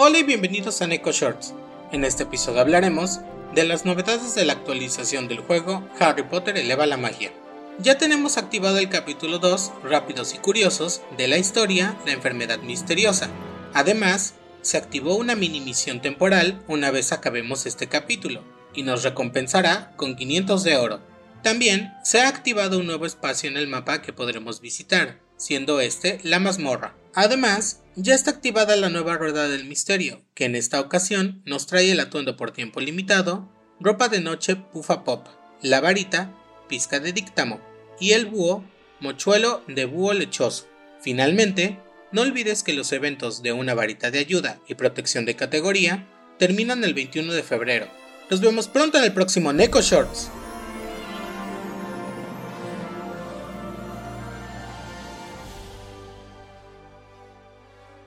Hola y bienvenidos a Neko Shorts. En este episodio hablaremos de las novedades de la actualización del juego Harry Potter eleva la magia. Ya tenemos activado el capítulo 2, Rápidos y Curiosos, de la historia La enfermedad misteriosa. Además, se activó una mini misión temporal una vez acabemos este capítulo, y nos recompensará con 500 de oro. También se ha activado un nuevo espacio en el mapa que podremos visitar, siendo este la mazmorra. Además, ya está activada la nueva rueda del misterio, que en esta ocasión nos trae el atuendo por tiempo limitado, ropa de noche pufa pop, la varita, pizca de dictamo, y el búho, mochuelo de búho lechoso. Finalmente, no olvides que los eventos de una varita de ayuda y protección de categoría terminan el 21 de febrero. Nos vemos pronto en el próximo Neko Shorts.